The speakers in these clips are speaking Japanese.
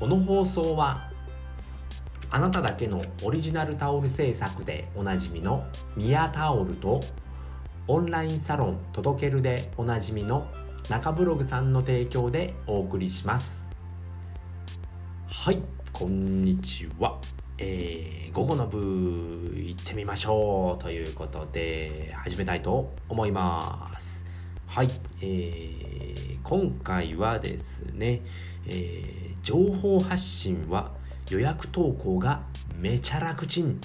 この放送はあなただけのオリジナルタオル制作でおなじみのミヤタオルとオンラインサロン届けるでおなじみの中ブログさんの提供でお送りします。はいこんにちは。えー、午後の部行ってみましょうということで始めたいと思います。はい、えー、今回はですね、えー、情報発信は予約投稿がめちゃ楽ちんっ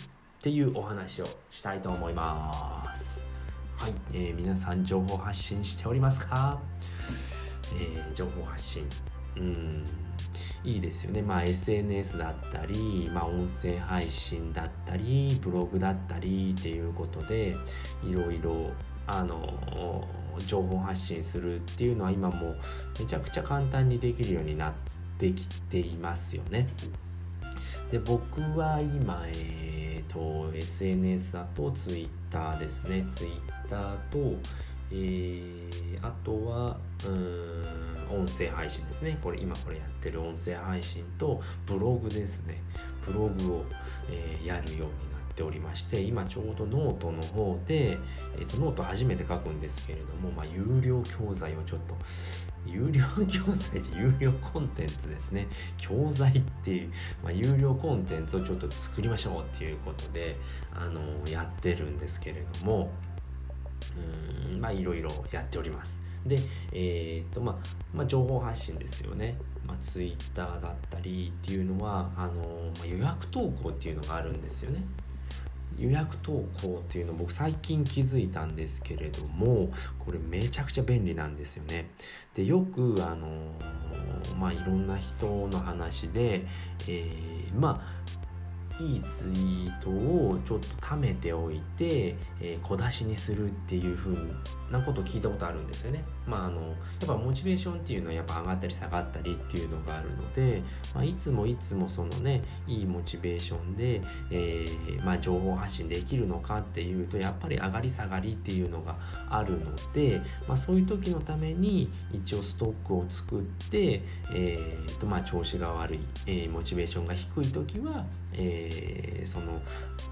ていうお話をしたいと思います。はい、えー、皆さん情報発信しておりますか、えー、情報発信。うんいいですよね。まあ SNS だったり、まあ音声配信だったり、ブログだったりっていうことで、いろいろ、あの、情報発信するっていうのは今もめちゃくちゃ簡単にできるようになってきていますよね。で、僕は今、え、ー、と、SNS だと Twitter ですね。Twitter と、えー、あとはうん音声配信ですねこれ今これやってる音声配信とブログですねブログを、えー、やるようになっておりまして今ちょうどノートの方で、えーと、ノート初めて書くんですけれども、まあ、有料教材をちょっと有料教材で有料コンテンツですね。教材っていう、まあ、有料コンテンツをちょっと作りましょうっていうことであのやってるんですけれどもうんまあいろいろやっております。でえー、っとまあ、まあ、情報発信ですよね、まあ、ツイッターだったりっていうのはあの、まあ、予約投稿っていうのがあるんですよね。予約投稿っていうの僕最近気づいたんですけれどもこれめちゃくちゃ便利なんですよね。でよくあのまあいろんな人の話で、えー、まあいいツイートをちょっと貯めておいて、えー、小出しにするっていう風なことを聞いたことあるんですよね。まああのやっぱモチベーションっていうのはやっぱ上がったり下がったりっていうのがあるので、まあ、いつもいつもそのねいいモチベーションで、えー、まあ、情報発信できるのかっていうとやっぱり上がり下がりっていうのがあるので、まあ、そういう時のために一応ストックを作って、えーとまあ、調子が悪い、えー、モチベーションが低い時はえー、その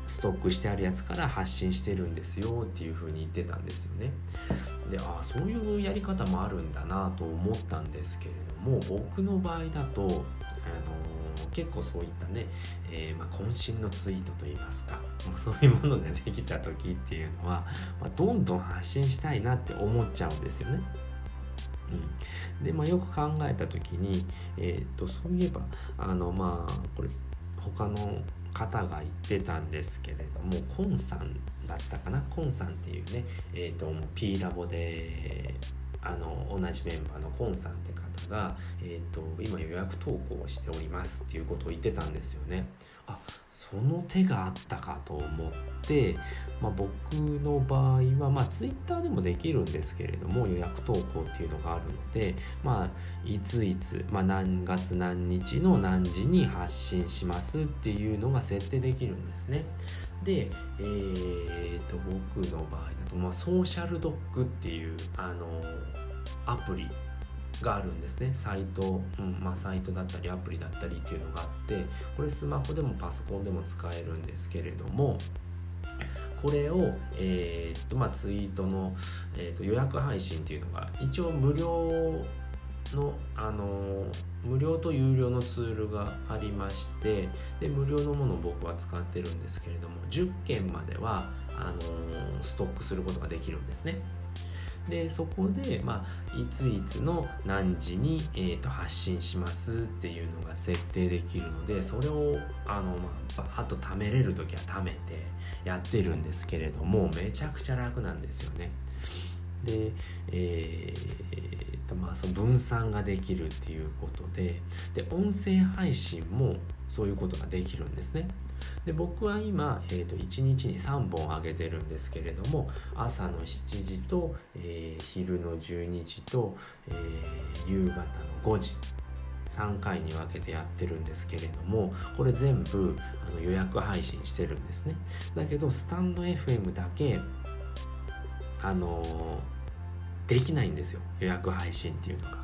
ストックしてあるやつから発信してるんですよっていう風に言ってたんですよね。でああそういうやり方もあるんだなと思ったんですけれども僕の場合だと、あの、結構そういったね、えー、まあ、渾身のツイートといいますか、そういうものができた時っていうのは、まあ、どんどん発信したいなって思っちゃうんですよね。うん、で、まあ、よく考えた時に、えー、っとそういえばあのまあこれ他の方が言ってたんですけれどもコンさんだったかな？コンさんっていうね、えーと、P ラボであの同じメンバーのコンさんって方が、えーと、今予約投稿をしておりますっていうことを言ってたんですよね。あその手があったかと思って、まあ、僕の場合は、まあ、Twitter でもできるんですけれども予約投稿っていうのがあるので、まあ、いついつ、まあ、何月何日の何時に発信しますっていうのが設定できるんですね。で、えーと、僕の場合だと、まあ、ソーシャルドッグっていうあのアプリがあるんですねサイト、うんまあ、サイトだったりアプリだったりっていうのがあってこれスマホでもパソコンでも使えるんですけれどもこれを、えー、っとまあ、ツイートの、えー、と予約配信っていうのが一応無料の、あの無料と有料のツールがありましてで無料のものを僕は使ってるんですけれども10件まではあのストックすることができるんですね。でそこで、まあ、いついつの何時に、えーと、発信しますっていうのが設定できるのでそれをあの、まあ、バーッと貯めれる時は貯めてやってるんですけれどもめちゃくちゃ楽なんですよね。で、えーとまあ、その分散ができるっていうことでで音声配信もそういうことができるんですね。で僕は今、えーと、1日に3本上げてるんですけれども朝の7時と、えー、昼の12時と、えー、夕方の5時3回に分けてやってるんですけれどもこれ全部あの予約配信してるんですね。だけどスタンド FM だけあのー、できないんですよ。予約配信っていうのが。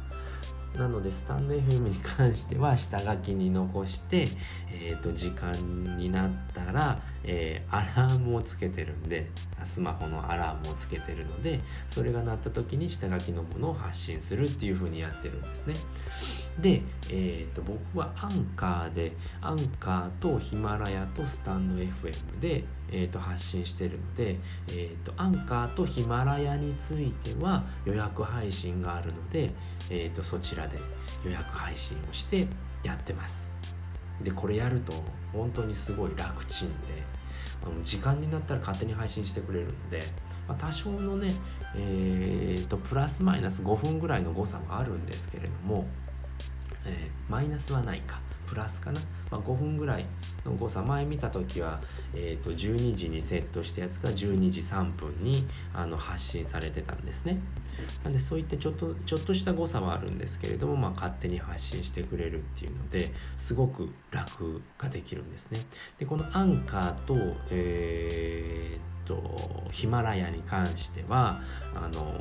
なのでスタンド FM に関しては下書きに残して、えーと、時間になったら、えー、アラームをつけてるんでスマホのアラームをつけてるのでそれが鳴った時に下書きのものを発信するっていう風にやってるんですね。で、えーと、僕はアンカーでアンカーとヒマラヤとスタンド FM で、えーと、発信してるので、えーと、アンカーとヒマラヤについては予約配信があるので、えー、とそちらで予約配信をしてやってます。でこれやると本当にすごい楽ちんで時間になったら勝手に配信してくれるので、まあ、多少のね、えーと、プラスマイナス5分ぐらいの誤差はあるんですけれども、えー、マイナスはないか。プラスかな、まあ、5分ぐらいの誤差。前見た時は、えー、と12時にセットしたやつが12時3分にあの発信されてたんですね。なんでそういったちょっとちょっとした誤差はあるんですけれども、まあ、勝手に発信してくれるっていうのですごく楽ができるんですね。でこのアンカーとえーとヒマラヤに関してはあの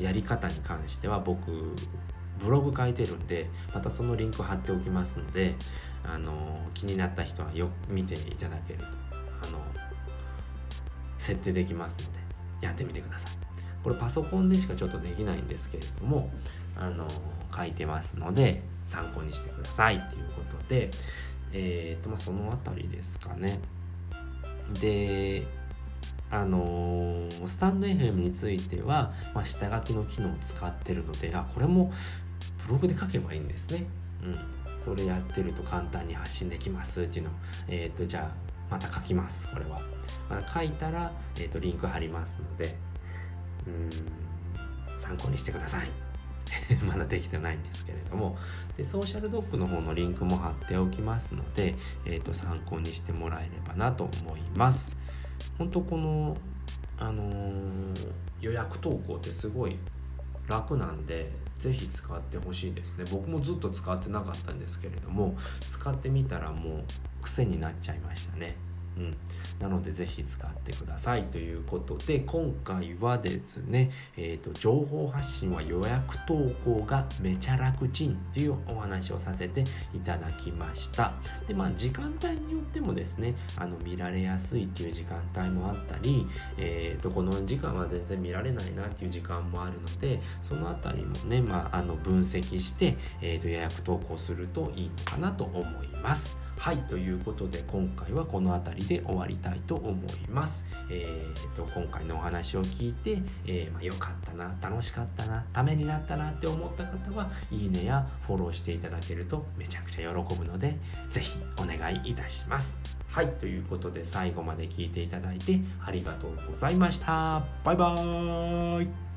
やり方に関しては僕ブログ書いてるんでまたそのリンク貼っておきますのであの気になった人はよく見ていただけるとあの設定できますのでやってみてください。これパソコンでしかちょっとできないんですけれどもあの書いてますので参考にしてください。っていうことでえっ、とまその辺りですかね。であのー、スタンド FM については、まあ、下書きの機能を使ってるのであこれもブログで書けばいいんですね。うん、それやってると簡単に発信できますっていうのを、えっ、ー、とじゃあまた書きますこれは。また書いたら、えーと、リンク貼りますのでうん参考にしてください。まだできてないんですけれどもでソーシャルドッグの方のリンクも貼っておきますので、えーと参考にしてもらえればなと思います。本当この、あのー、予約投稿ってすごい楽なんで是非使ってほしいですね。僕もずっと使ってなかったんですけれども使ってみたらもう癖になっちゃいましたね。うん、なのでぜひ使ってくださいということで今回はですね、えーと、情報発信は予約投稿がめちゃ楽ちんっていうお話をさせていただきましたでまあ時間帯によってもですねあの見られやすいっていう時間帯もあったり、えーと、この時間は全然見られないなっていう時間もあるのでその辺りもね、まあ、あの分析して、えーと予約投稿するといいのかなと思います。はいということで今回はこの辺りで終わりたいと思います。えーと、今回のお話を聞いて、えー、まあ、よかったな楽しかったなためになったなって思った方はいいねやフォローしていただけるとめちゃくちゃ喜ぶので是非お願いいたします。はいということで最後まで聞いていただいてありがとうございました。バイバーイ